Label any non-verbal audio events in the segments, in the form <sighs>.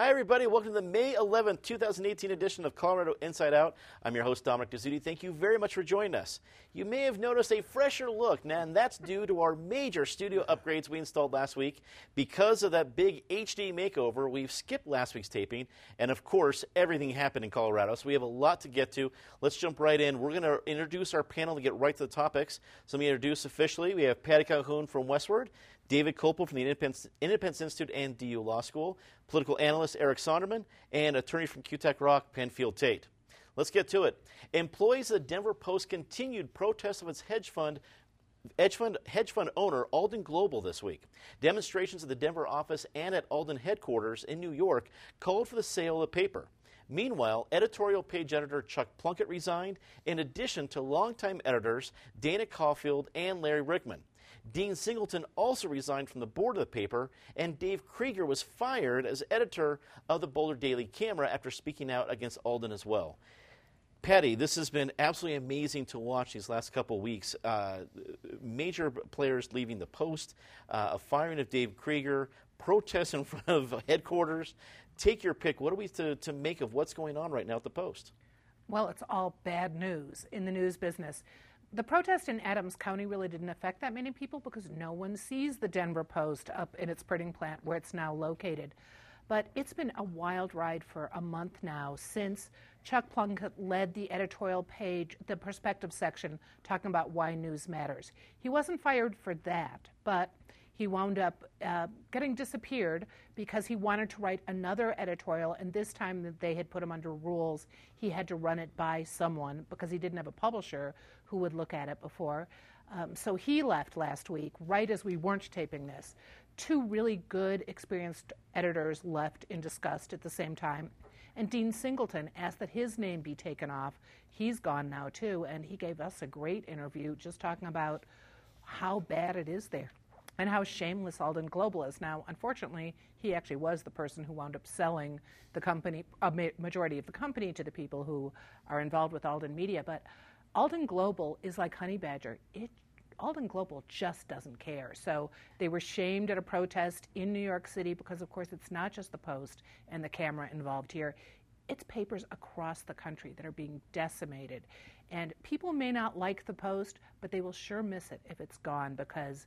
Hi, everybody. Welcome to the May 11th, 2018 edition of Colorado Inside Out. I'm your host, Dominic Dezzutti. Thank you very much for joining us. You may have noticed a fresher look, and that's due to our major studio upgrades we installed last week. Because of that big HD makeover, we've skipped last week's taping, and of course, everything happened in Colorado, so we have a lot to get to. Let's jump right in. We're going to introduce our panel to get right to the topics. So let me introduce officially. We have Patty Calhoun from Westword, David Kopel from the Independence, Independence Institute and DU Law School, political analyst Eric Sondermann, and attorney from Kutak Rock, Penfield Tate. Let's get to it. Employees of the Denver Post continued protests of its hedge fund hedge fund, hedge fund owner Alden Global this week. Demonstrations at the Denver office and at Alden headquarters in New York called for the sale of the paper. Meanwhile, editorial page editor Chuck Plunkett resigned, in addition to longtime editors Dana Coffield and Larry Ryckman. Dean Singleton also resigned from the board of the paper, and Dave Krieger was fired as editor of the Boulder Daily Camera after speaking out against Alden as well. Patty, this has been absolutely amazing to watch these last couple of weeks. Uh, major players leaving the post, uh, a firing of Dave Krieger, protests in <laughs> front of headquarters. Take your pick. What are we to, to make of what's going on right now at the post? Well, it's all bad news in the news business. The protest in Adams County really didn't affect that many people because no one sees the Denver Post up in its printing plant where it's now located. But it's been a wild ride for a month now since Chuck Plunkett led the editorial page, the perspective section, talking about why news matters. He wasn't fired for that, but he wound up uh, getting disappeared because he wanted to write another editorial, and this time they had put him under rules, he had to run it by someone because he didn't have a publisher who would look at it before. Um, so he left last week, right as we weren't taping this. Two really good, experienced editors left in disgust at the same time. And Dean Singleton asked that his name be taken off. He's gone now, too, and he gave us a great interview just talking about how bad it is there and how shameless Alden Global is. Now, unfortunately, he actually was the person who wound up selling the company, a majority of the company, to the people who are involved with Alden Media. But Alden Global is like Honey Badger. It Alden Global just doesn't care. So they were shamed at a protest in New York City because, of course, it's not just the Post and the camera involved here. It's papers across the country that are being decimated. And people may not like the Post, but they will sure miss it if it's gone because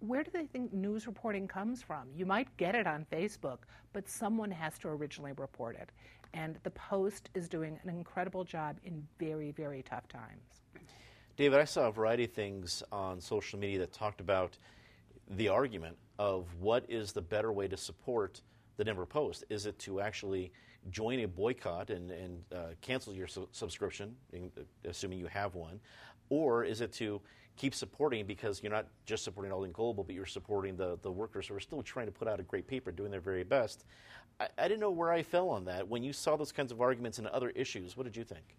where do they think news reporting comes from? You might get it on Facebook, but someone has to originally report it. And the Post is doing an incredible job in very, very tough times. David, I saw a variety of things on social media that talked about the argument of what is the better way to support the Denver Post. Is it to actually join a boycott and, and uh, cancel your su- subscription, assuming you have one, or is it to keep supporting because you're not just supporting Alden Global, but you're supporting the, the workers who are still trying to put out a great paper, doing their very best. I, I didn't know where I fell on that. When you saw those kinds of arguments and other issues, what did you think?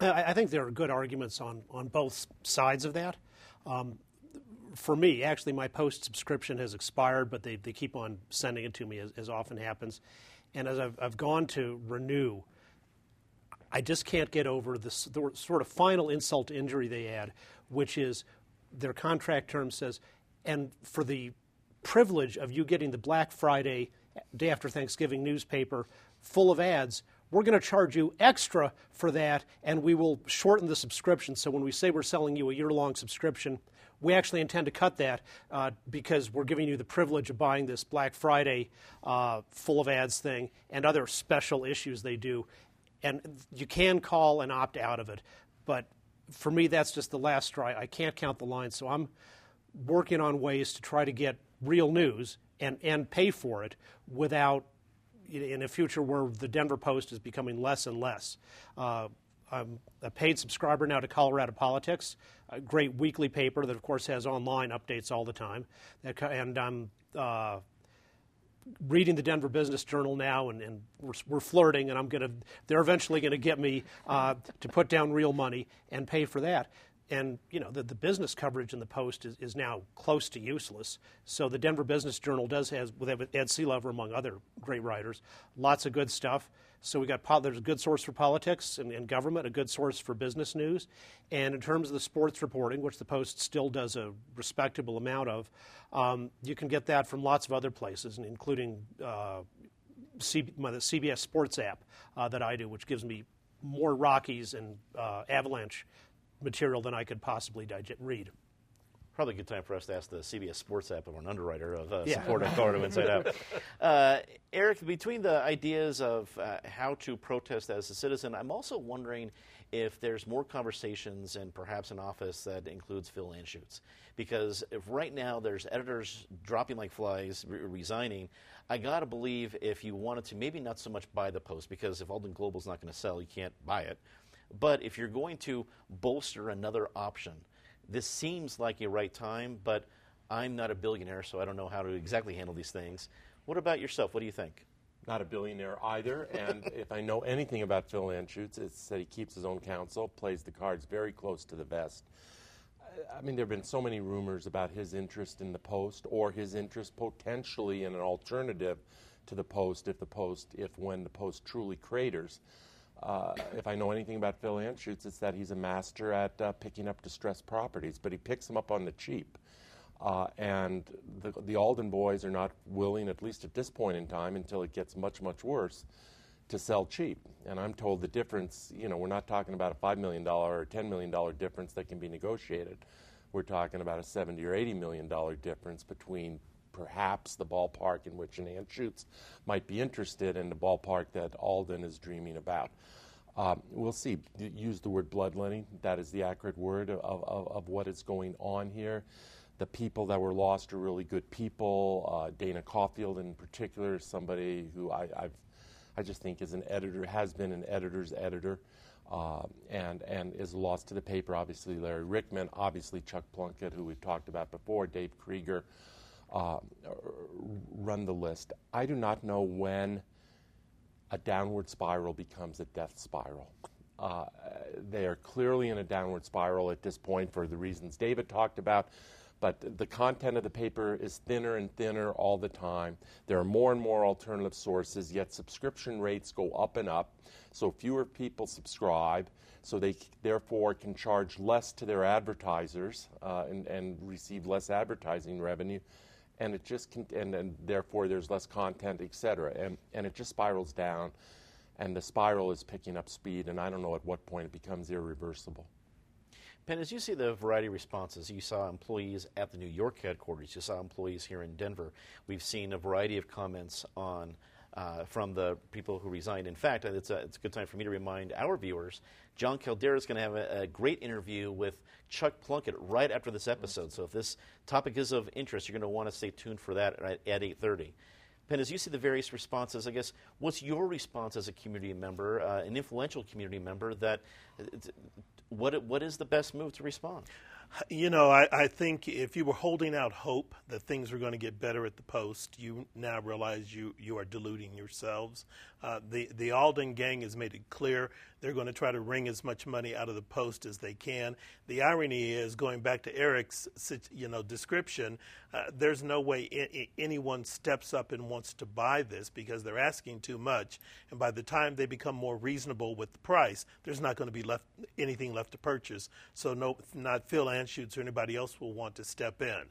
I, I think there are good arguments on, on both sides of that. Um, for me, actually, my post subscription has expired, but they, they keep on sending it to me, as, as often happens. And as I've, I've gone to renew, I just can't get over this, the sort of final insult to injury they add, which is their contract term says, and for the privilege of you getting the Black Friday, day after Thanksgiving newspaper full of ads, we're going to charge you extra for that, and we will shorten the subscription. So when we say we're selling you a year long subscription, we actually intend to cut that uh, because we're giving you the privilege of buying this Black Friday uh, full of ads thing and other special issues they do. And you can call and opt out of it, but for me, that's just the last straw. I can't count the lines, so I'm working on ways to try to get real news and, and pay for it without, in a future where the Denver Post is becoming less and less. Uh, I'm a paid subscriber now to Colorado Politics, a great weekly paper that, of course, has online updates all the time. And I'm uh, reading the Denver Business Journal now, and, and we're, we're, flirting, and I'm to. They're eventually going to get me uh, to put down real money and pay for that. And you know the, the business coverage in the Post is, is now close to useless. So the Denver Business Journal does has with Ed Sealover among other great writers, lots of good stuff. So we got there's a good source for politics and, and, government, a good source for business news, and in terms of the sports reporting, which the Post still does a respectable amount of, um, you can get that from lots of other places, including uh, C- my, the CBS Sports app uh, that I do, which gives me more Rockies and uh, Avalanche material than I could possibly read. Probably a good time for us to ask the CBS Sports app of an underwriter of uh, Yeah. support of Colorado Inside Out. <laughs> Uh, Eric, between the ideas of uh, how to protest as a citizen, I'm also wondering if there's more conversations and perhaps an office that includes Phil Anschutz. Because if right now there's editors dropping like flies, re- resigning, I got to believe if you wanted to, maybe not so much buy the post, because if Alden Global's not going to sell, you can't buy it. But if you're going to bolster another option, this seems like a right time, but I'm not a billionaire, so I don't know how to exactly handle these things. What about yourself? What do you think? Not a billionaire either, and <laughs> if I know anything about Phil Anschutz, it's that he keeps his own counsel, plays the cards very close to the vest. I- I mean, there have been so many rumors about his interest in the Post or his interest potentially in an alternative to the Post if the Post, if when the Post truly craters. Uh, if I know anything about Phil Anschutz, it's that he's a master at uh, picking up distressed properties, but he picks them up on the cheap. Uh, and the, the Alden boys are not willing, at least at this point in time, until it gets much, much worse, to sell cheap. And I'm told the difference, you know, we're not talking about a $5 million or $10 million difference that can be negotiated. We're talking about a 70 or 80 million dollar difference between perhaps the ballpark in which an Anschutz might be interested in the ballpark that Alden is dreaming about. Um, we'll see. Use the word bloodletting. That is the accurate word of, of, of what is going on here. The people that were lost are really good people. Uh, Dana Coffield, in particular, is somebody who I, I've, I just think is an editor, has been an editor's editor, uh, and, and is lost to the paper. Obviously, Larry Ryckman, obviously, Chuck Plunkett, who we've talked about before, Dave Krieger, uh, run the list. I do not know when a downward spiral becomes a death spiral. Uh, they are clearly in a downward spiral at this point for the reasons David talked about, but the content of the paper is thinner and thinner all the time. There are more and more alternative sources, yet subscription rates go up and up, so fewer people subscribe. So they therefore can charge less to their advertisers uh, and, and receive less advertising revenue and it just con- and, and therefore there's less content, et cetera, and and it just spirals down, and the spiral is picking up speed, and I don't know at what point it becomes irreversible. Penn, as you see the variety of responses, you saw employees at the New York headquarters, you saw employees here in Denver. We've seen a variety of comments on uh, from the people who resigned. In fact, it's a, it's a good time for me to remind our viewers Jon Caldara is going to have a, a great interview with Chuck Plunkett right after this episode. So if this topic is of interest, you're going to want to stay tuned for that at, at 8.30. Penn, as you see the various responses, I guess, what's your response as a community member, uh, an influential community member, that uh, what, what is the best move to respond? You know, I, I think if you were holding out hope that things were going to get better at the post, you now realize you, you are deluding yourselves. Uh, the the Alden gang has made it clear they're going to try to wring as much money out of the post as they can. The irony is, going back to Eric's you know description, uh, there's no way I- anyone steps up and wants to buy this because they're asking too much, and by the time they become more reasonable with the price, there's not going to be left anything left to purchase. So no, not Phil Anschutz or anybody else will want to step in.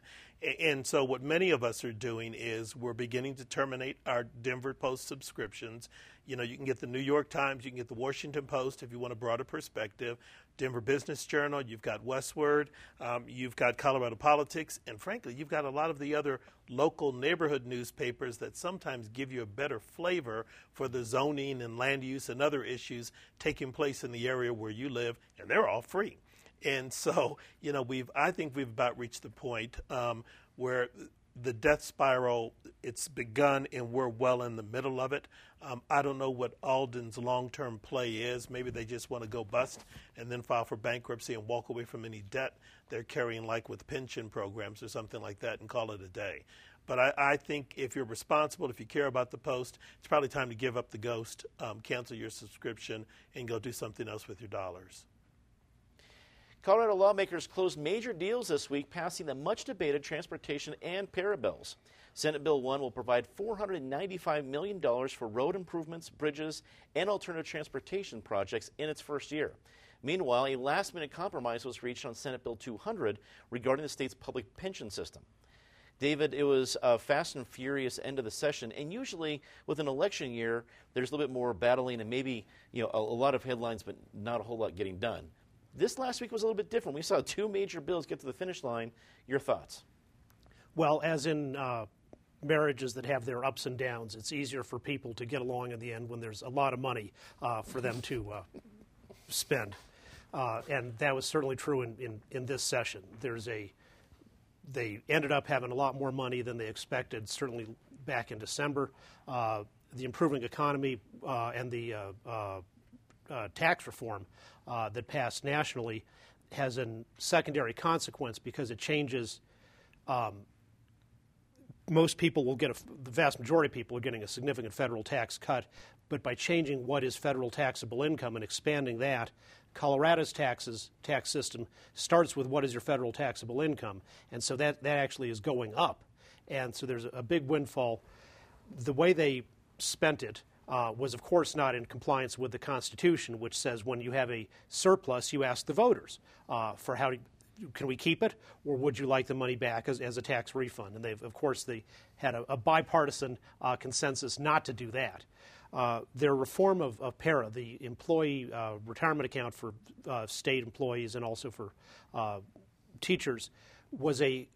And so, what many of us are doing is we're beginning to terminate our Denver Post subscriptions. You know, you can get the New York Times, you can get the Washington Post if you want a broader perspective, Denver Business Journal, you've got Westword, um, you've got Colorado Politics, and frankly, you've got a lot of the other local neighborhood newspapers that sometimes give you a better flavor for the zoning and land use and other issues taking place in the area where you live, and they're all free. And <laughs> so, you know, we've I think we've about reached the point um, where the death spiral it's begun and we're well in the middle of it. Um, I don't know what Alden's long-term play is. Maybe they just want to go bust and then file for bankruptcy and walk away from any debt they're carrying, like with pension programs or something like that, and call it a day. But I, I think if you're responsible, if you care about the post, it's probably time to give up the ghost, um, cancel your subscription, and go do something else with your dollars. Colorado lawmakers closed major deals this week, passing the much debated transportation and PERA bills. Senate Bill 1 will provide $495 million for road improvements, bridges, and alternative transportation projects in its first year. Meanwhile, a last minute compromise was reached on Senate Bill 200 regarding the state's public pension system. David, it was a fast and furious end of the session, and usually with an election year, there's a little bit more battling and maybe you know a, a lot of headlines, but not a whole lot getting done. This last week was a little bit different. We saw two major bills get to the finish line. Your thoughts? Well, as in uh, marriages that have their ups and downs, it's easier for people to get along in the end when there's a lot of money uh, for them to uh, spend. Uh, and that was certainly true in, in, in, this session. There's a they ended up having a lot more money than they expected, certainly back in December. Uh, the improving economy uh, and the tax reform that passed nationally has a secondary consequence because it changes um, most people will get a, the vast majority of people are getting a significant federal tax cut, but by changing what is federal taxable income and expanding that, Colorado's taxes tax system starts with what is your federal taxable income, and so that that actually is going up, and so there's a big windfall. The way they spent it uh, was, of course, not in compliance with the Constitution, which says when you have a surplus, you ask the voters uh, for how to, can we keep it, or would you like the money back as, as a tax refund? And they've, of course, they had a, a bipartisan uh, consensus not to do that. Uh, their reform of, of, PERA, the employee uh, retirement account for uh, state employees and also for teachers, was a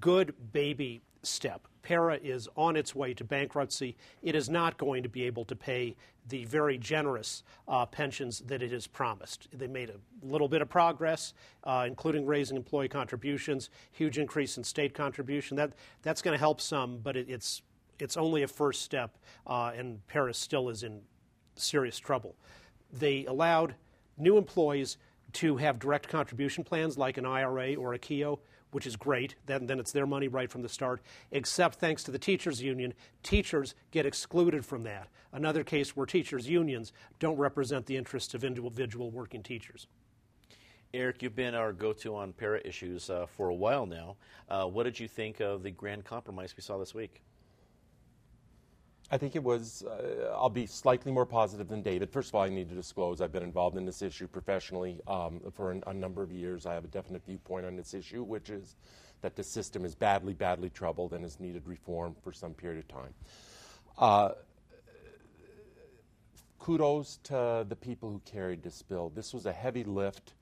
good baby step. PERA is on its way to bankruptcy. It is not going to be able to pay the very generous uh, pensions that it has promised. They made a little bit of progress, uh, including raising employee contributions, huge increase in state contribution. That, that's going to help some, but it, it's, it's only a first step, uh, and PERA still is in serious trouble. They allowed new employees to have direct contribution plans like an IRA or a Keogh which is great. Then, then it's their money right from the start. Except thanks to the teachers' union, teachers get excluded from that. Another case where teachers' unions don't represent the interests of individual working teachers. Eric, you've been our go to on PERA issues uh, for a while now. Uh, what did you think of the grand compromise we saw this week? I think it was, uh, I'll be slightly more positive than David. First of all, I need to disclose I've been involved in this issue professionally um, for an, a number of years. I have a definite viewpoint on this issue, which is that the system is badly, badly troubled and has needed reform for some period of time. Uh, kudos to the people who carried this bill. This was a heavy lift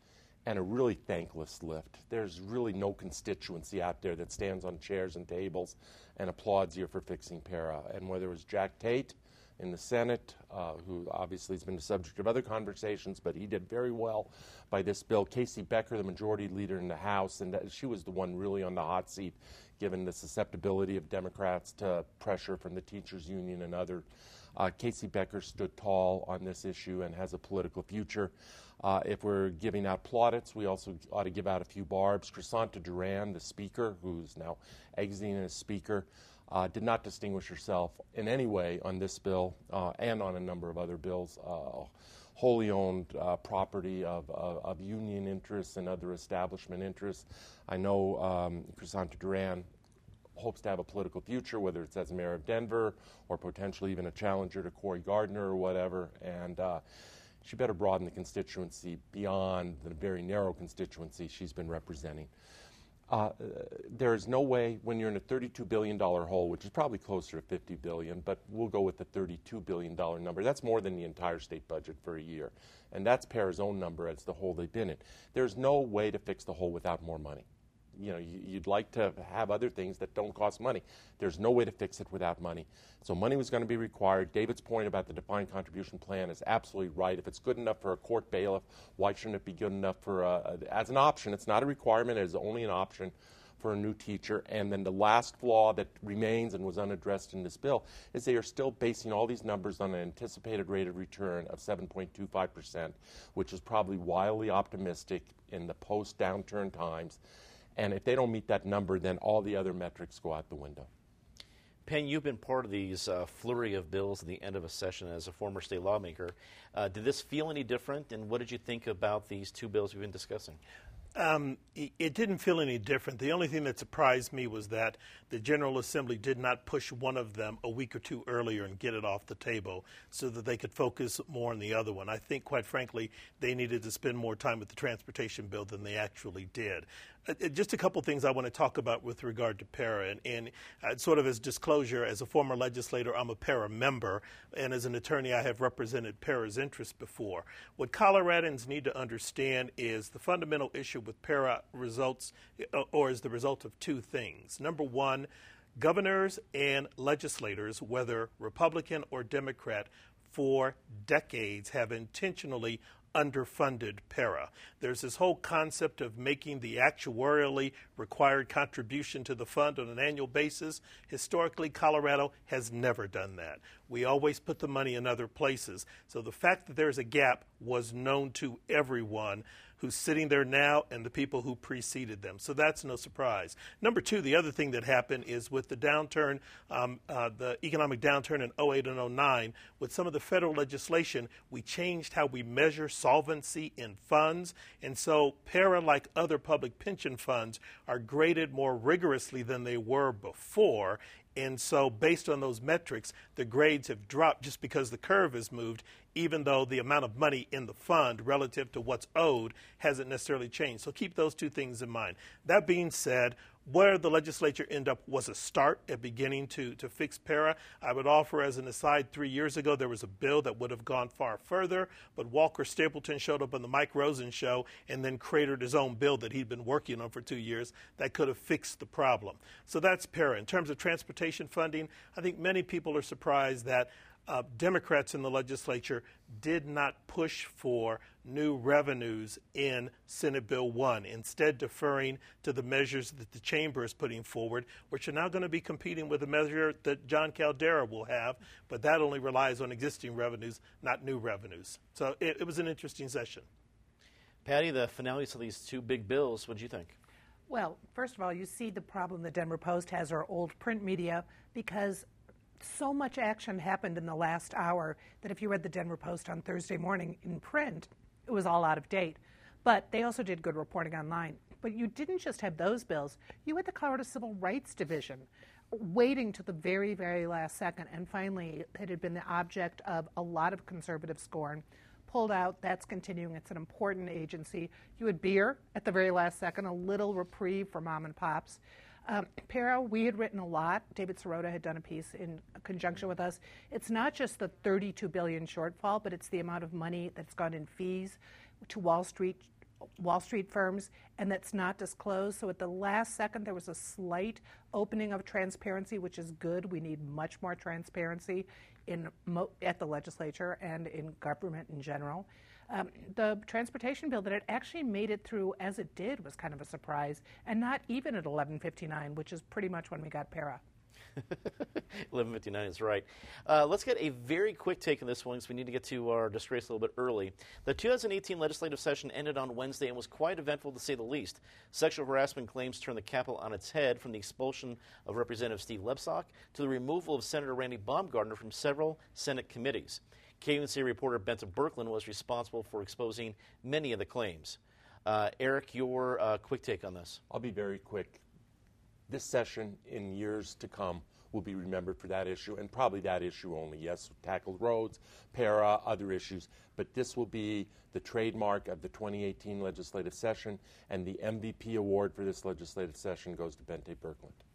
and a really thankless lift. There's really no constituency out there that stands on chairs and tables and applauds you for fixing PERA. And whether it was Jack Tate in the Senate, uh, who obviously has been the subject of other conversations, but he did very well by this bill. KC Becker, the majority leader in the House, and she was the one really on the hot seat, given the susceptibility of Democrats to pressure from the teachers' union and other. Uh, KC Becker stood tall on this issue and has a political future. Uh, if we're giving out plaudits, we also ought to give out a few barbs. Crisanta Duran, the speaker, who's now exiting as speaker, uh, did not distinguish herself in any way on this bill uh, and on a number of other bills. Uh, wholly owned uh, property of, of, of, union interests and other establishment interests. I know um, Crisanta Duran hopes to have a political future, whether it's as mayor of Denver or potentially even a challenger to Cory Gardner or whatever. And uh, she better broaden the constituency beyond the very narrow constituency she's been representing. Uh, there is no way when you're in a $32 billion hole, which is probably closer to 50 billion, but we'll go with the $32 billion number. That's more than the entire state budget for a year. And that's PERA's own number as the hole they've been in. There's no way to fix the hole without more money you know, you'd like to have other things that don't cost money. There's no way to fix it without money. So money was going to be required. David's point about the defined contribution plan is absolutely right. If it's good enough for a court bailiff, why shouldn't it be good enough for a, a, as an option? It's not a requirement. It is only an option for a new teacher. And then the last flaw that remains and was unaddressed in this bill is they are still basing all these numbers on an anticipated rate of return of 7.25%, which is probably wildly optimistic in the post downturn times. And if they don't meet that number, then all the other metrics go out the window. Penn, you've been part of these uh, flurry of bills at the end of a session as a former state lawmaker. Uh, did this feel any different, and what did you think about these two bills we've been discussing? Um, it didn't feel any different. The only thing that surprised me was that the General Assembly did not push one of them a week or two earlier and get it off the table so that they could focus more on the other one. I think, quite frankly, they needed to spend more time with the transportation bill than they actually did. Uh, uh, just a couple things I want to talk about with regard to PERA. And, and uh, sort of as disclosure, as a former legislator, I'm a PERA member. And as an attorney, I have represented PERA's interests before. What Coloradans need to understand is the fundamental issue with PERA results, uh, or is the result of two things. Number one, governors and legislators, whether Republican or Democrat, for decades have intentionally underfunded PERA. There's this whole concept of making the actuarially required contribution to the fund on an annual basis. Historically, Colorado has never done that. We always put the money in other places. So the fact that there's a gap was known to everyone who's sitting there now and the people who preceded them. So that's no surprise. Number two, the other thing that happened is with the downturn, um, uh, the economic downturn in 08 and 09, with some of the federal legislation, we changed how we measure solvency in funds. And so PERA, like other public pension funds, are graded more rigorously than they were before. And so, based on those metrics, the grades have dropped just because the curve has moved, even though the amount of money in the fund relative to what's owed hasn't necessarily changed. So, keep those two things in mind. That being said, where the legislature ended up was a start at beginning to, to fix PERA. I would offer as an aside, three years ago there was a bill that would have gone far further, but Walker Stapleton showed up on the Mike Rosen show and then created his own bill that he'd been working on for two years that could have fixed the problem. So that's PERA. In terms of transportation funding, I think many people are surprised that uh, Democrats in the legislature did not push for new revenues in Senate Bill 1, instead, deferring to the measures that the chamber is putting forward, which are now going to be competing with the measure that Jon Caldara will have, but that only relies on existing revenues, not new revenues. So it, it was an interesting session. Patty, the finales of these two big bills, what do you think? Well, first of all, you see the problem the Denver Post has or old print media because so much action happened in the last hour that if you read the Denver Post on Thursday morning in print, it was all out of date. But they also did good reporting online. But you didn't just have those bills, you had the Colorado Civil Rights Division waiting to the very, very last second. And finally, it had been the object of a lot of conservative scorn. Pulled out, that's continuing. It's an important agency. You had beer at the very last second, a little reprieve for mom and pops. Um, we had written a lot. David Sirota had done a piece in conjunction with us. It's not just the 32 billion shortfall, but it's the amount of money that's gone in fees to Wall Street Wall Street firms, and that's not disclosed. So at the last second, there was a slight opening of transparency, which is good. We need much more transparency in at the legislature and in government in general. Um, the transportation bill that it actually made it through as it did was kind of a surprise, and not even at 11:59, which is pretty much when we got PERA. <laughs> 11:59 is right. Uh, let's get a very quick take on this one because we need to get to our disgrace a little bit early. The 2018 legislative session ended on Wednesday and was quite eventful to say the least. Sexual harassment claims turned the Capitol on its head, from the expulsion of Representative Steve Lebsock to the removal of Senator Randy Baumgardner from several Senate committees. KUNC reporter Bente Birkeland was responsible for exposing many of the claims. Uh, Eric, your uh, quick take on this. I'll be very quick. This session in years to come will be remembered for that issue and probably that issue only. Yes, tackled roads, PERA, other issues, but this will be the trademark of the 2018 legislative session, and the MVP award for this legislative session goes to Bente Birkeland.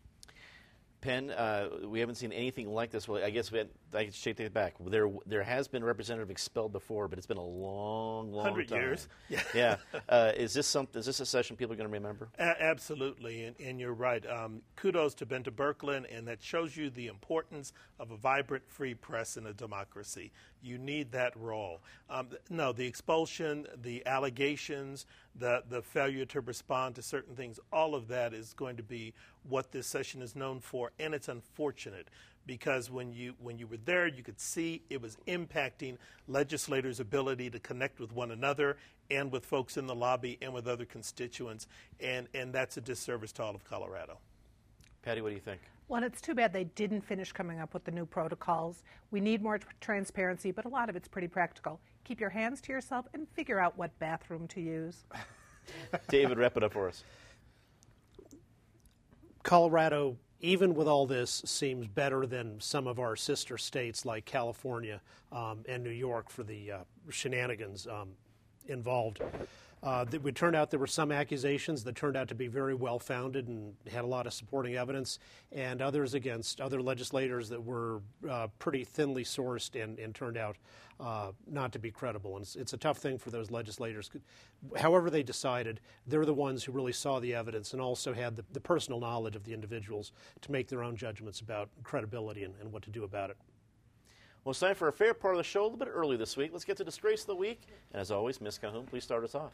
Penn, uh, we haven't seen anything like this. Well, I guess we had, I can take it back. There, there has been a representative expelled before, but it's been a long, long Hundred time. years. Yeah. <laughs> yeah. Uh, is this some? Is this a session people are going to remember? A- absolutely, and, and, you're right. Um, kudos to Bente Birkeland, and that shows you the importance of a vibrant, free press in a democracy. You need that role. Um, no, the expulsion, the allegations, the the failure to respond to certain things, all of that is going to be what this session is known for, and it's unfortunate because when you when you were there, you could see it was impacting legislators' ability to connect with one another and with folks in the lobby and with other constituents, and and that's a disservice to all of Colorado. Patty, what do you think? Well, it's too bad they didn't finish coming up with the new protocols. We need more transparency, but a lot of it's pretty practical. Keep your hands to yourself and figure out what bathroom to use. <laughs> David, wrap it up for us. Colorado, even with all this, seems better than some of our sister states like California um, and New York for the uh, shenanigans um, involved. Uh, it would turn out there were some accusations that turned out to be very well founded and had a lot of supporting evidence, and others against other legislators that were uh, pretty thinly sourced and, and turned out uh, not to be credible. And it's, it's, a tough thing for those legislators. However, they decided, they're the ones who really saw the evidence and also had the, the personal knowledge of the individuals to make their own judgments about credibility and, and what to do about it. Well, it's time for a favorite part of the show a little bit early this week. Let's get to Disgrace of the Week. And as always, Ms. Calhoun, please start us off.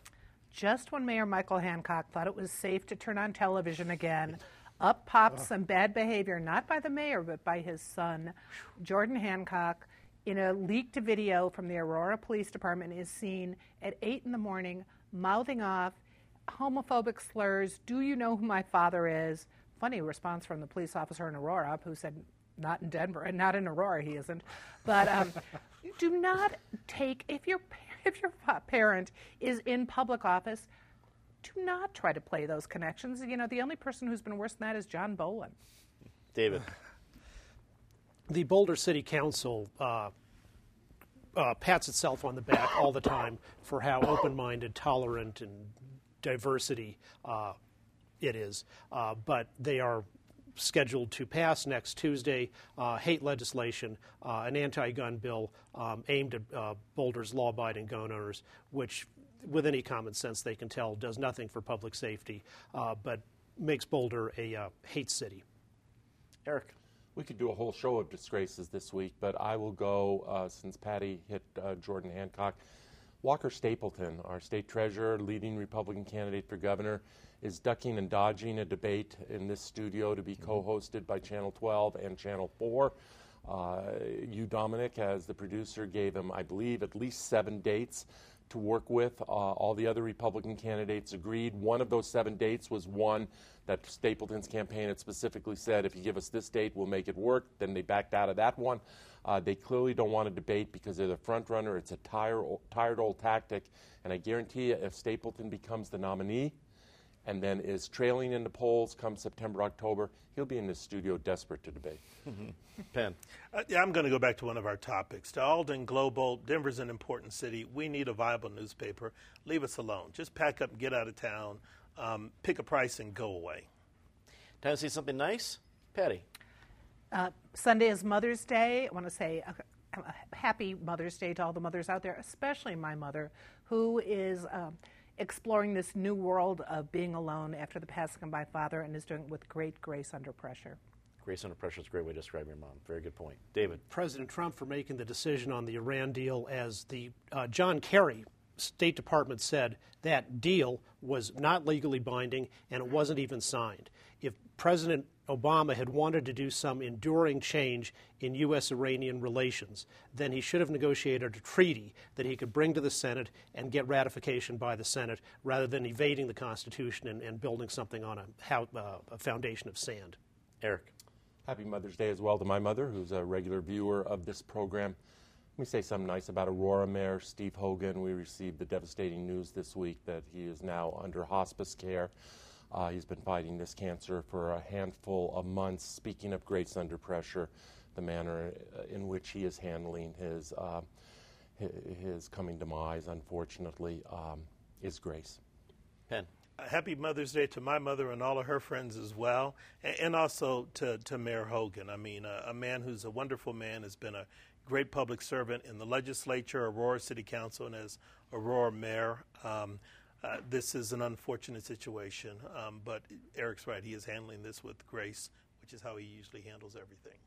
Just when Mayor Michael Hancock thought it was safe to turn on television again, up pops some bad behavior, not by the mayor, but by his son. Jordan Hancock, in a leaked video from the Aurora Police Department, is seen at 8 in the morning mouthing off homophobic slurs. Do you know who my father is? Funny response from the police officer in Aurora who said, not in Denver and not in Aurora, he isn't. But um, <laughs> do not take if your if your parent is in public office, do not try to play those connections. You know, the only person who's been worse than that is John Bolin. David. <sighs> The Boulder City Council uh, uh, pats itself on the back all the time for how open-minded, tolerant, and diversity uh, it is, uh, but they are scheduled to pass next Tuesday uh, hate legislation, uh, an anti gun bill um, aimed at uh, Boulder's law abiding gun owners, which, with any common sense they can tell, does nothing for public safety, uh, but makes Boulder a uh, hate city. Eric. We could do a whole show of disgraces this week, but I will go, uh, since Patty hit Jordan Hancock. Walker Stapleton, our state treasurer, leading Republican candidate for governor, is ducking and dodging a debate in this studio to be mm-hmm. co-hosted by Channel 12 and Channel 4. Uh, you, Dominic, as the producer, gave him, I believe, at least seven dates to work with. Uh, all the other Republican candidates agreed. One of those seven dates was one that Stapleton's campaign had specifically said, if you give us this date, we'll make it work. Then they backed out of that one. Uh, they clearly don't want to debate because they're the front runner. It's a tired, tired old tactic. And I guarantee you, if Stapleton becomes the nominee, and then is trailing in the polls come September, October, he'll be in the studio desperate to debate. <laughs> Penn. Uh, yeah, I'm going to go back to one of our topics. To Alden Global, Denver's an important city. We need a viable newspaper. Leave us alone. Just pack up and get out of town, um, pick a price, and go away. Time to see something nice? Patty. Uh, Sunday is Mother's Day. I want to say a, a, happy Mother's Day to all the mothers out there, especially my mother, who is. Um, exploring this new world of being alone after the passing of my father and is doing it with great grace under pressure. Grace under pressure is a great way to describe your mom. Very good point. David. President Trump for making the decision on the Iran deal as the uh, John Kerry State Department said that deal was not legally binding and it wasn't even signed. If President Obama had wanted to do some enduring change in U.S. Iranian relations, then he should have negotiated a treaty that he could bring to the Senate and get ratification by the Senate rather than evading the Constitution and, and building something on a, how, uh, a foundation of sand. Eric. Happy Mother's Day as well to my mother, who's a regular viewer of this program. Let me say something nice about Aurora Mayor Steve Hogan. We received the devastating news this week that he is now under hospice care. Uh, he's been fighting this cancer for a handful of months. Speaking of grace under pressure, the manner uh, in which he is handling his uh, his coming demise, unfortunately, um, is grace. Penn. Uh, happy Mother's Day to my mother and all of her friends as well, and, and also to, to Mayor Hogan. I mean, uh, a man who's a wonderful man, has been a great public servant in the legislature, Aurora City Council, and as Aurora Mayor. Um, uh, this is an unfortunate situation, um, but Eric's right. He is handling this with grace, which is how he usually handles everything.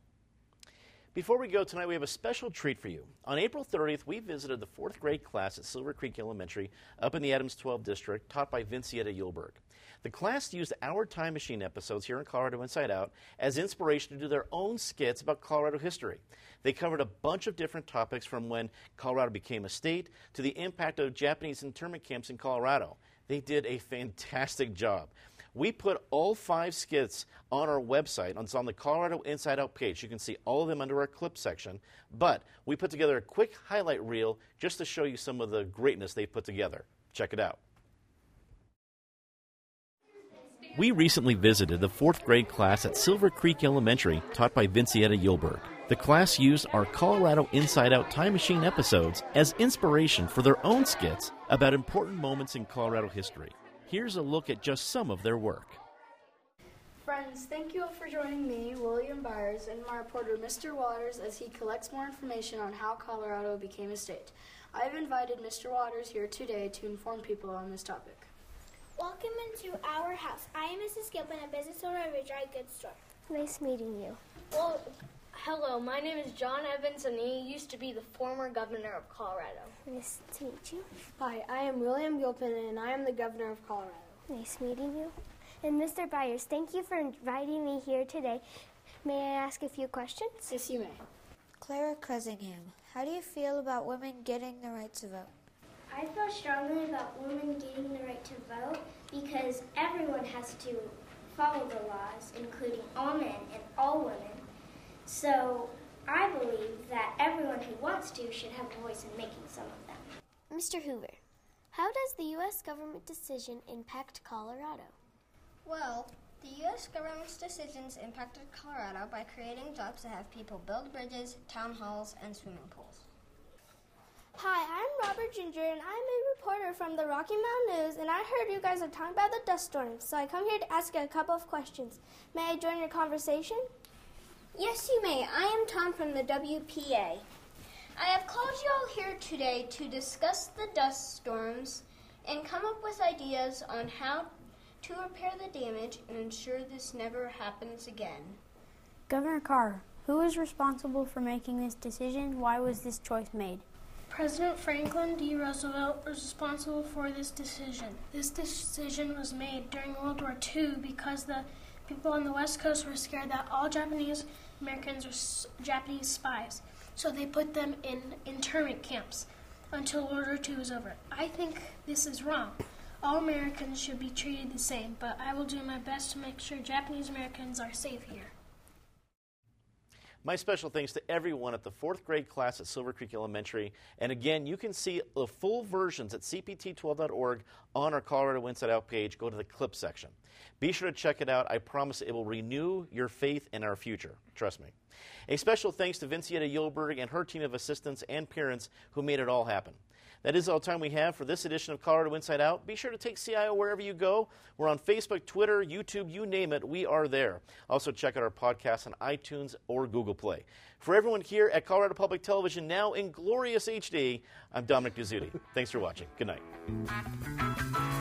Before we go tonight, we have a special treat for you. On April 30th, we visited the fourth grade class at Silver Creek Elementary up in the Adams 12 district, taught by Vincietta Yulberg. The class used our Time Machine episodes here in Colorado Inside Out as inspiration to do their own skits about Colorado history. They covered a bunch of different topics from when Colorado became a state to the impact of Japanese internment camps in Colorado. They did a fantastic job. We put all five skits on our website. It's on the Colorado Inside Out page. You can see all of them under our clip section. But we put together a quick highlight reel just to show you some of the greatness they put together. Check it out. We recently visited the fourth grade class at Silver Creek Elementary, taught by Vincietta Yulberg. The class used our Colorado Inside Out Time Machine episodes as inspiration for their own skits about important moments in Colorado history. Here's a look at just some of their work. Friends, thank you all for joining me, William Byers, and my reporter, Mr. Waters, as he collects more information on how Colorado became a state. I have invited Mr. Waters here today to inform people on this topic. Welcome into our house. I am Mrs. Gilpin, a business owner of a dry goods store. Nice meeting you. Well, hello, my name is John Evans, and he used to be the former governor of Colorado. Nice to meet you. Hi, I am William Gilpin, and I am the governor of Colorado. Nice meeting you. And Mr. Byers, thank you for inviting me here today. May I ask a few questions? Yes, you may. Clara Cressingham, how do you feel about women getting the right to vote? I feel strongly about women getting the right to vote because everyone has to follow the laws, including all men and all women. So I believe that everyone who wants to should have a voice in making some of them. Mr. Hoover, how does the U.S. government decision impact Colorado? Well, the U.S. government's decisions impacted Colorado by creating jobs that have people build bridges, town halls, and swimming pools. Hi, I'm Robert Ginger, and I'm a reporter from the Rocky Mountain News, and I heard you guys are talking about the dust storms, so I come here to ask you a couple of questions. May I join your conversation? Yes, you may. I am Tom from the WPA. I have called you all here today to discuss the dust storms and come up with ideas on how to repair the damage and ensure this never happens again. Governor Carr, who is responsible for making this decision? Why was this choice made? President Franklin D. Roosevelt was responsible for this decision. This decision was made during World War II because the people on the West Coast were scared that all Japanese Americans were Japanese spies. So they put them in internment camps until World War II was over. I think this is wrong. All Americans should be treated the same, but I will do my best to make sure Japanese Americans are safe here. My special thanks to everyone at the fourth grade class at Silver Creek Elementary. And again, you can see the full versions at cpt12.org on our Colorado Inside Out page. Go to the clip section. Be sure to check it out. I promise it will renew your faith in our future. Trust me. A special thanks to Vincietta Yolberg and her team of assistants and parents who made it all happen. That is all the time we have for this edition of Colorado Inside Out. Be sure to take CIO wherever you go. We're on Facebook, Twitter, YouTube, you name it, we are there. Also, check out our podcast on iTunes or Google Play. For everyone here at Colorado Public Television, now in glorious HD, I'm Dominic Dezzutti. Thanks for watching. Good night.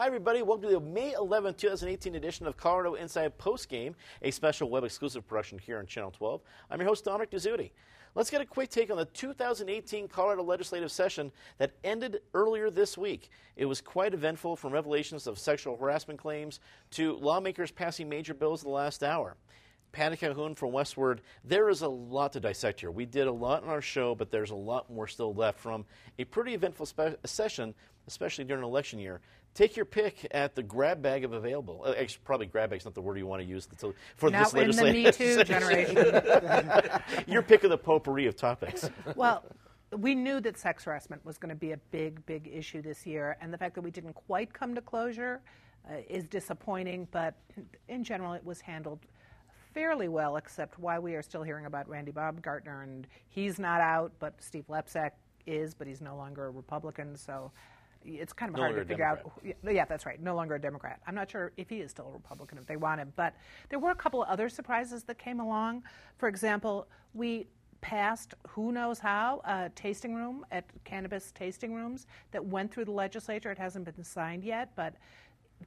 Hi, everybody. Welcome to the May 11, 2018 edition of Colorado Inside Postgame, a special web exclusive production here on Channel 12. I'm your host, Dominic Dezzutti. Let's get a quick take on the 2018 Colorado legislative session that ended earlier this week. It was quite eventful from revelations of sexual harassment claims to lawmakers passing major bills in the last hour. Patty Calhoun from Westword, there is a lot to dissect here. We did a lot on our show, but there's a lot more still left from a pretty eventful spe- session, especially during an election year. Take your pick at the grab bag of available. Uh, actually, probably grab bag is not the word you want to use to, for Now this in the Me Too <laughs> generation. <laughs> your pick of the potpourri of topics. well, we knew that sex harassment was going to be a big, big issue this year, and the fact that we didn't quite come to closure uh, is disappointing, but in general, it was handled fairly well, except why we are still hearing about Randy Baumgartner, and he's not out, but Steve Lebsock is, but he's no longer a Republican, so it's kind of No hard to figure out. Yeah, yeah, that's right. No longer a Democrat. I'm not sure if he is still a Republican if they want him. But there were a couple of other surprises that came along. For example, we passed who knows how a tasting room at cannabis tasting rooms that went through the legislature. It hasn't been signed yet, but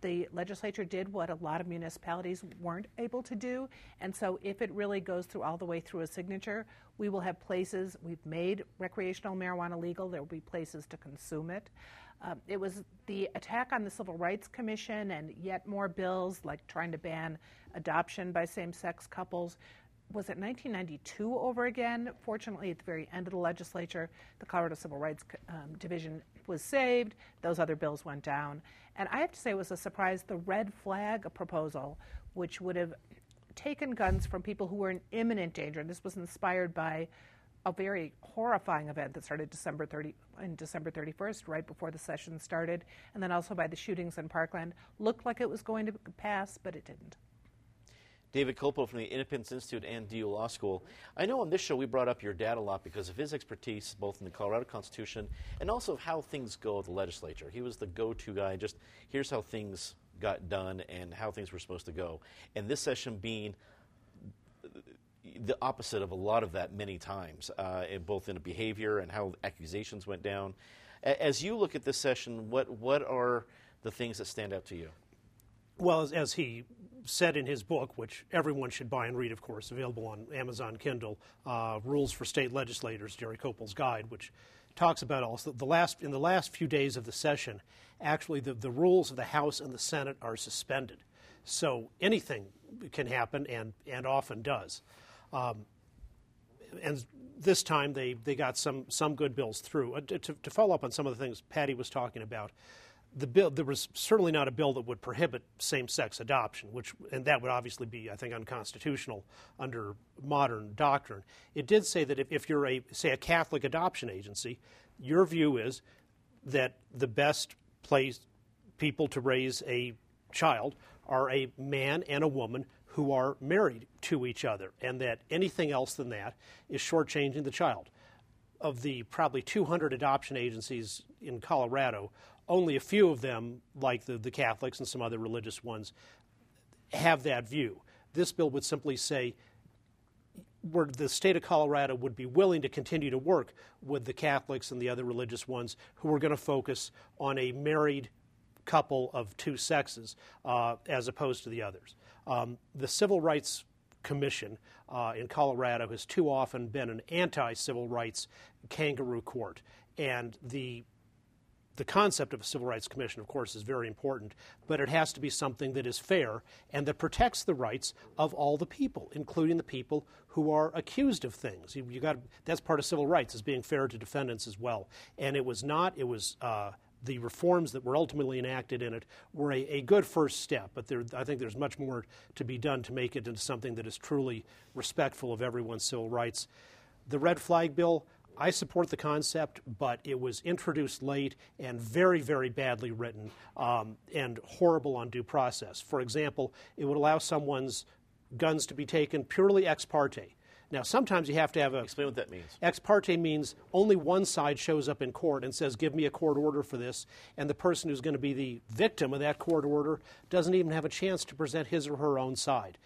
the legislature did what a lot of municipalities weren't able to do. And so, if it really goes through all the way through a signature, we will have places, we've made recreational marijuana legal, there will be places to consume it. Um, it was the attack on the Civil Rights Commission and yet more bills like trying to ban adoption by same sex couples. Was it 1992 over again? Fortunately, at the very end of the legislature, the Colorado Civil Rights um, Division was saved. Those other bills went down. And I have to say, it was a surprise the red flag proposal, which would have taken guns from people who were in imminent danger. And this was inspired by a very horrifying event that started December 30 in December 31st, right before the session started, and then also by the shootings in Parkland. Looked like it was going to pass, but it didn't. David Kopel from the Independence Institute and DU Law School. I know on this show we brought up your dad a lot because of his expertise both in the Colorado Constitution and also of how things go at the legislature. He was the go to guy, just here's how things got done and how things were supposed to go. And this session being the opposite of a lot of that many times, uh, both in behavior and how accusations went down. As you look at this session, what, what are the things that stand out to you? Well, as, as he said in his book, which everyone should buy and read, of course, available on Amazon Kindle, uh, "Rules for State Legislators," Jerry Kopel's guide, which talks about also the last in the last few days of the session. Actually, the, the rules of the House and the Senate are suspended, so anything can happen, and and often does. Um, and this time they, they got some, some good bills through. Uh, to, to follow up on some of the things Patty was talking about, the bill there was certainly not a bill that would prohibit same-sex adoption, which and that would obviously be, I think, unconstitutional under modern doctrine. It did say that if, if you're a say a Catholic adoption agency, your view is that the best place people to raise a child are a man and a woman who are married to each other, and that anything else than that is shortchanging the child. Of the probably 200 adoption agencies in Colorado, only a few of them, like the, the Catholics and some other religious ones, have that view. This bill would simply say where the state of Colorado would be willing to continue to work with the Catholics and the other religious ones who are going to focus on a married couple of two sexes uh, as opposed to the others. Um, the Civil Rights Commission uh, in Colorado has too often been an anti civil rights kangaroo court. And the the concept of a civil rights commission, of course, is very important, but it has to be something that is fair and that protects the rights of all the people, including the people who are accused of things. You, you got that's part of civil rights, is being fair to defendants as well. And it was not. It was. Uh, the reforms that were ultimately enacted in it were a, a good first step, but there, I think there's much more to be done to make it into something that is truly respectful of everyone's civil rights. The red flag bill, I support the concept, but it was introduced late and very, very badly written um, and horrible on due process. For example, it would allow someone's guns to be taken purely ex parte. Now, sometimes you have to have a. Explain what that means. Ex parte means only one side shows up in court and says, Give me a court order for this, and the person who's going to be the victim of that court order doesn't even have a chance to present his or her own side.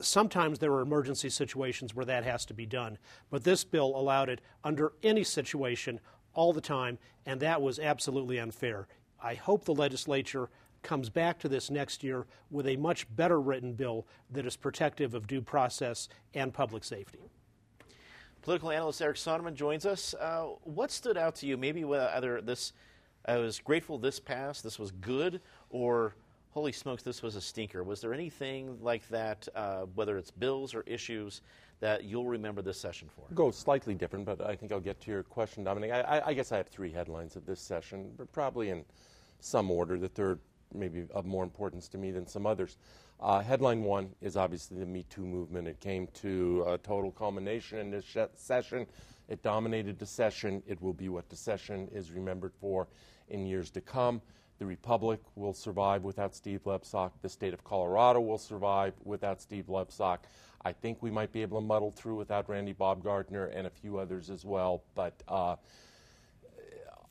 Sometimes there are emergency situations where that has to be done, but this bill allowed it under any situation all the time, and that was absolutely unfair. I hope the legislature comes back to this next year with a much better written bill that is protective of due process and public safety. Political analyst Eric Sondermann joins us. Uh, what stood out to you? Maybe whether this, I was grateful this passed, this was good, or holy smokes, this was a stinker. Was there anything like that, uh, whether it's bills or issues, that you'll remember this session for? Go slightly different, but I think I'll get to your question, Dominic. I, I, guess I have three headlines of this session, but probably in some order. The third maybe of more importance to me than some others. Uh, headline one is obviously the Me Too movement. It came to a total culmination in this sh- session. It dominated the session. It will be what the session is remembered for in years to come. The Republic will survive without Steve Lebsock. The state of Colorado will survive without Steve Lebsock. I think we might be able to muddle through without Randy Baumgartner and a few others as well. But uh,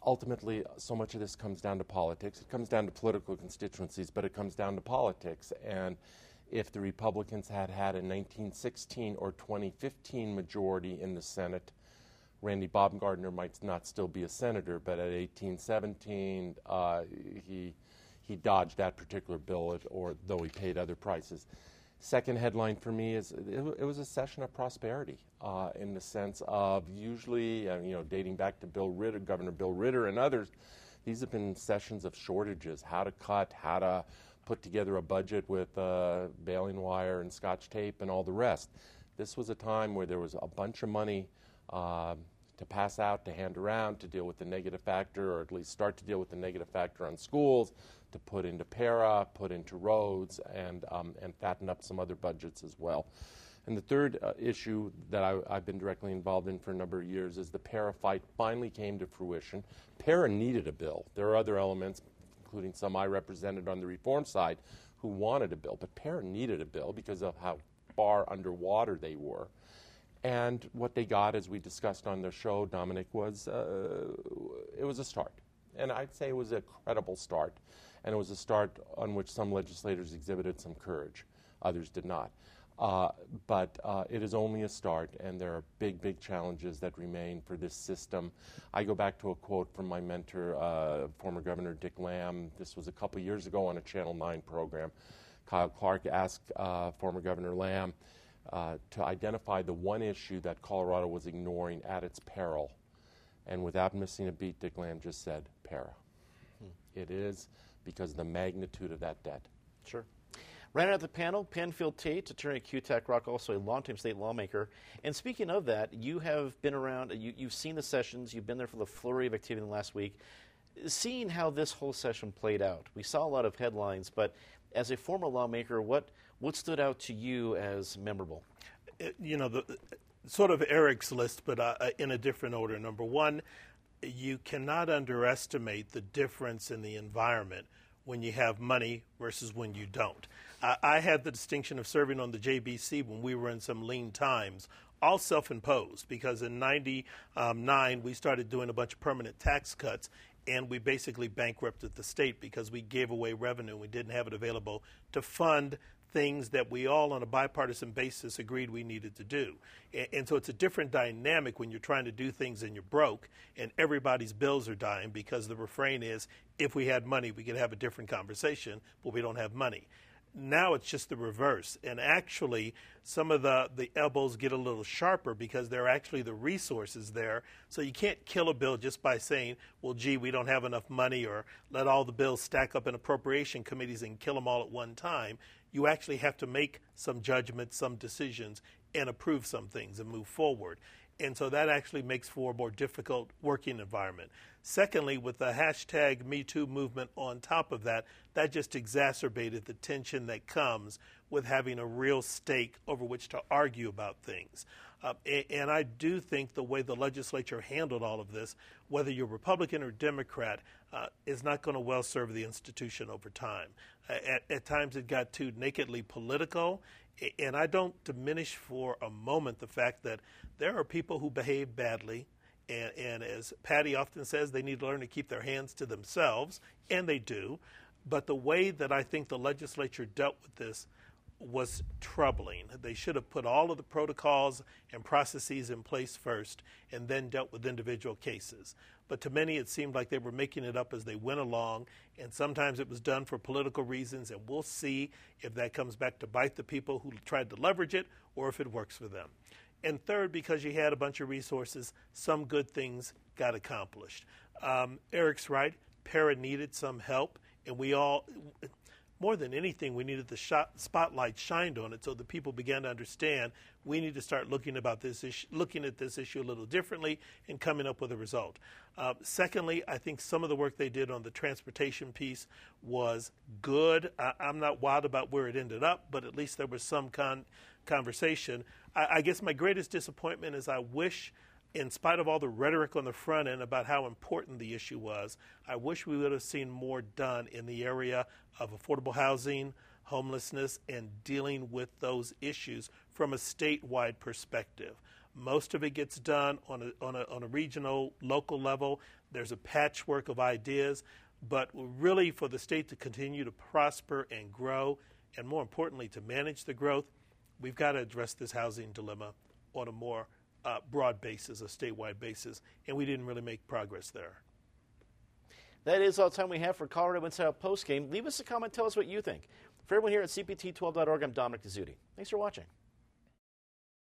ultimately, so much of this comes down to politics. It comes down to political constituencies, but it comes down to politics. And if the Republicans had had a 1916 or 2015 majority in the Senate, Randy Baumgartner might not still be a senator, but at 1817, uh, he he dodged that particular bill, or though he paid other prices. Second headline for me is it, it was a session of prosperity uh, in the sense of usually, uh, you know, dating back to Bill Ritter, Governor Bill Ritter, and others. These have been sessions of shortages, how to cut, how to put together a budget with uh, baling wire and scotch tape and all the rest. This was a time where there was a bunch of money uh, to pass out, to hand around, to deal with the negative factor, or at least start to deal with the negative factor on schools, to put into PERA, put into roads, and, um, and fatten up some other budgets as well. And the third uh, issue that I, have been directly involved in for a number of years is the PERA fight finally came to fruition. PERA needed a bill. There are other elements, including some I represented on the reform side, who wanted a bill, but PERA needed a bill because of how far underwater they were. And what they got, as we discussed on the show, Dominic, was uh, it was a start. And I'd say it was a credible start and it was a start on which some legislators exhibited some courage, others did not. Uh, but uh, it is only a start, and there are big, big challenges that remain for this system. I go back to a quote from my mentor, uh, former Governor Dick Lamm. This was a couple years ago on a Channel 9 program. Kyle Clark asked uh, former Governor Lamm uh, to identify the one issue that Colorado was ignoring at its peril. And without missing a beat, Dick Lamm just said, PERA. Hmm. It is because of the magnitude of that debt. Sure. Rounding out of the panel, Penfield Tate, attorney at Kutak Rock, also a longtime state lawmaker. And speaking of that, you have been around, you, have seen the sessions, you've been there for the flurry of activity in the last week. Seeing how this whole session played out, we saw a lot of headlines, but as a former lawmaker, what, what stood out to you as memorable? Uh, you know, the, sort of Eric's list, but uh, in a different order. Number one, you cannot underestimate the difference in the environment when you have money versus when you don't. I, I had the distinction of serving on the JBC when we were in some lean times, all self imposed, because in 99 we started doing a bunch of permanent tax cuts. And we basically bankrupted the state because we gave away revenue. We didn't have it available to fund things that we all on a bipartisan basis agreed we needed to do. And, and, so it's a different dynamic when you're trying to do things and you're broke and everybody's bills are dying because the refrain is if we had money, we could have a different conversation, but we don't have money. Now it's just the reverse. And actually, some of the, the elbows get a little sharper because there are actually the resources there. So you can't kill a bill just by saying, well, gee, we don't have enough money, or let all the bills stack up in appropriation committees and kill them all at one time you actually have to make some judgments, some decisions, and approve some things and move forward. And so that actually makes for a more difficult working environment. Secondly, with the hashtag MeToo movement on top of that, that just exacerbated the tension that comes with having a real stake over which to argue about things. Uh, and, and, I do think the way the legislature handled all of this, whether you're Republican or Democrat, uh, is not going to well serve the institution over time. At, at times it got too nakedly political, and I don't diminish for a moment the fact that there are people who behave badly. And, and as Patty often says, they need to learn to keep their hands to themselves, and they do. But the way that I think the legislature dealt with this was troubling. They should have put all of the protocols and processes in place first and then dealt with individual cases. But to many, it seemed like they were making it up as they went along, and sometimes it was done for political reasons, and we'll see if that comes back to bite the people who tried to leverage it or if it works for them. And third, because you had a bunch of resources, some good things got accomplished. Um, Eric's right, PERA needed some help, and we all more than anything, we needed the shot, spotlight shined on it so that people began to understand we need to start looking about this issue, looking at this issue a little differently and coming up with a result. Uh, secondly, I think some of the work they did on the transportation piece was good. I, am not wild about where it ended up, but at least there was some con- conversation. I, I guess my greatest disappointment is I wish in spite of all the rhetoric on the front end about how important the issue was, I wish we would have seen more done in the area of affordable housing, homelessness, and dealing with those issues from a statewide perspective. Most of it gets done on a, on a, on a regional, local level. There's a patchwork of ideas, but really for the state to continue to prosper and grow, and more importantly, to manage the growth, we've got to address this housing dilemma on a more uh, broad basis, a statewide basis, and we didn't really make progress there. That is all the time we have for Colorado Inside Post Game. Leave us a comment, tell us what you think. For everyone here at CPT12.org, I'm Dominic Dezzutti. Thanks for watching.